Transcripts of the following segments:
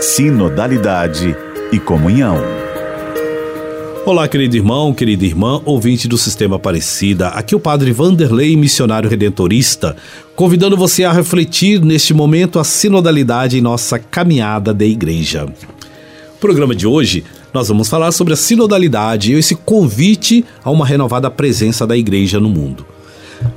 sinodalidade e comunhão. Olá, querido irmão, querida irmã, ouvinte do Sistema Aparecida. Aqui é o Padre Vanderlei, missionário redentorista, convidando você a refletir neste momento a sinodalidade em nossa caminhada da igreja. No programa de hoje, nós vamos falar sobre a sinodalidade e esse convite a uma renovada presença da igreja no mundo.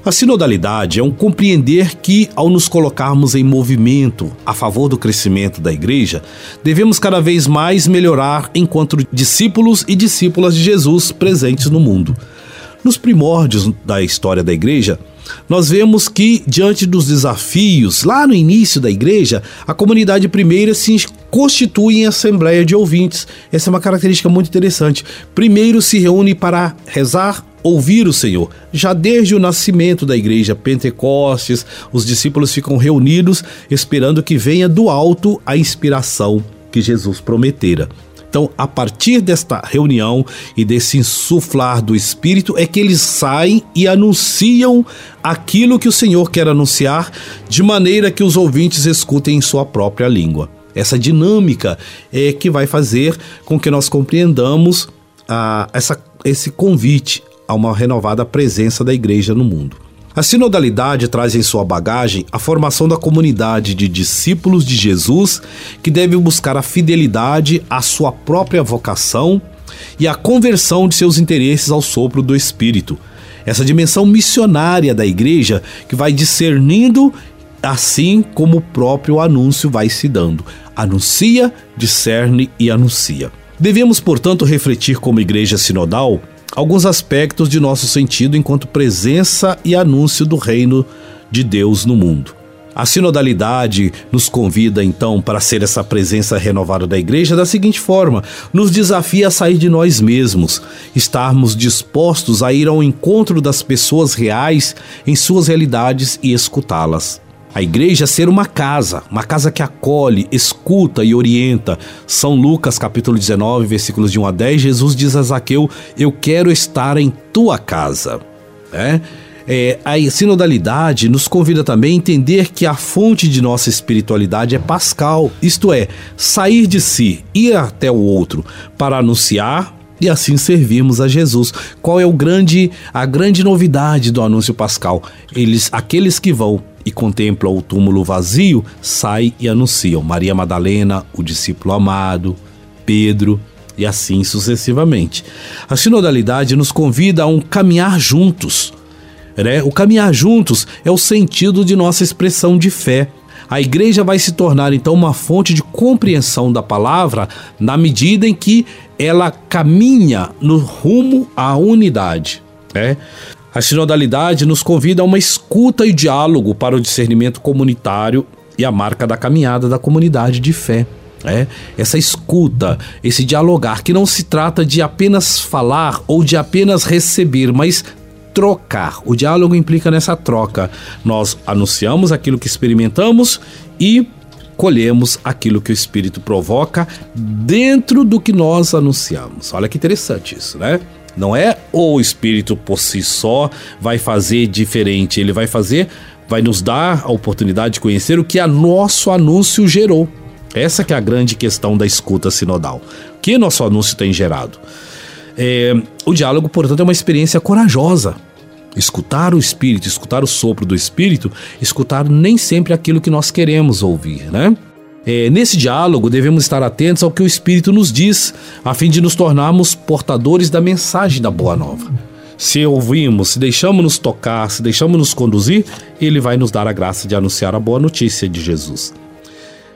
A sinodalidade é um compreender que, ao nos colocarmos em movimento a favor do crescimento da igreja, devemos cada vez mais melhorar enquanto discípulos e discípulas de Jesus presentes no mundo. Nos primórdios da história da igreja, nós vemos que, diante dos desafios, lá no início da igreja, a comunidade primeira se constitui em assembleia de ouvintes. Essa é uma característica muito interessante. Primeiro se reúne para rezar, ouvir o Senhor. Já desde o nascimento da igreja Pentecostes, os discípulos ficam reunidos esperando que venha do alto a inspiração que Jesus prometera. Então, a partir desta reunião e desse insuflar do Espírito, é que eles saem e anunciam aquilo que o Senhor quer anunciar, de maneira que os ouvintes escutem em sua própria língua. Essa dinâmica é que vai fazer com que nós compreendamos ah, essa, esse convite a uma renovada presença da igreja no mundo. A sinodalidade traz em sua bagagem a formação da comunidade de discípulos de Jesus que deve buscar a fidelidade à sua própria vocação e a conversão de seus interesses ao sopro do Espírito. Essa dimensão missionária da igreja que vai discernindo assim como o próprio anúncio vai se dando. Anuncia, discerne e anuncia. Devemos, portanto, refletir como igreja sinodal alguns aspectos de nosso sentido enquanto presença e anúncio do reino de Deus no mundo. A sinodalidade nos convida então para ser essa presença renovada da igreja da seguinte forma: nos desafia a sair de nós mesmos, estarmos dispostos a ir ao encontro das pessoas reais em suas realidades e escutá-las. A igreja ser uma casa, uma casa que acolhe, escuta e orienta. São Lucas capítulo 19, versículos de 1 a 10, Jesus diz a Zaqueu: Eu quero estar em tua casa. É? É, a sinodalidade nos convida também a entender que a fonte de nossa espiritualidade é pascal, isto é, sair de si, ir até o outro para anunciar e assim servirmos a Jesus. Qual é o grande a grande novidade do anúncio pascal? Eles aqueles que vão e contemplam o túmulo vazio, saem e anunciam Maria Madalena, o discípulo amado, Pedro e assim sucessivamente. A sinodalidade nos convida a um caminhar juntos. Né? O caminhar juntos é o sentido de nossa expressão de fé. A igreja vai se tornar então uma fonte de compreensão da palavra na medida em que ela caminha no rumo à unidade. Né? A sinodalidade nos convida a uma escuta e diálogo para o discernimento comunitário e a marca da caminhada da comunidade de fé. É, essa escuta, esse dialogar, que não se trata de apenas falar ou de apenas receber, mas trocar. O diálogo implica nessa troca. Nós anunciamos aquilo que experimentamos e colhemos aquilo que o Espírito provoca dentro do que nós anunciamos. Olha que interessante isso, né? Não é o Espírito por si só vai fazer diferente, ele vai fazer, vai nos dar a oportunidade de conhecer o que a nosso anúncio gerou. Essa que é a grande questão da escuta sinodal. O que nosso anúncio tem gerado? É, o diálogo, portanto, é uma experiência corajosa. Escutar o Espírito, escutar o sopro do Espírito, escutar nem sempre aquilo que nós queremos ouvir, né? É, nesse diálogo, devemos estar atentos ao que o Espírito nos diz, a fim de nos tornarmos portadores da mensagem da Boa Nova. Se ouvimos, se deixamos nos tocar, se deixamos nos conduzir, Ele vai nos dar a graça de anunciar a boa notícia de Jesus.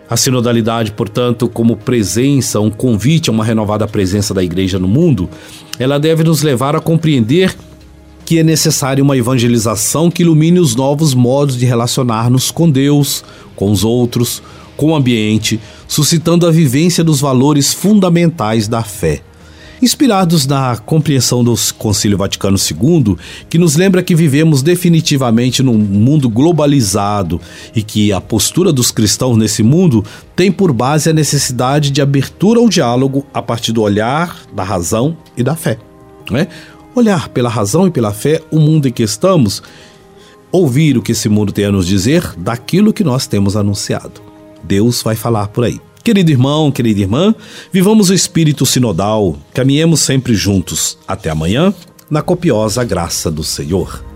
A sinodalidade, portanto, como presença, um convite a uma renovada presença da igreja no mundo, ela deve nos levar a compreender que é necessária uma evangelização que ilumine os novos modos de relacionar-nos com Deus, com os outros, com o ambiente, suscitando a vivência dos valores fundamentais da fé. Inspirados na compreensão do Concílio Vaticano II, que nos lembra que vivemos definitivamente num mundo globalizado e que a postura dos cristãos nesse mundo tem por base a necessidade de abertura ao diálogo a partir do olhar, da razão e da fé. Né? Olhar pela razão e pela fé o mundo em que estamos, ouvir o que esse mundo tem a nos dizer daquilo que nós temos anunciado. Deus vai falar por aí. Querido irmão, querida irmã, vivamos o espírito sinodal, caminhemos sempre juntos. Até amanhã, na copiosa graça do Senhor.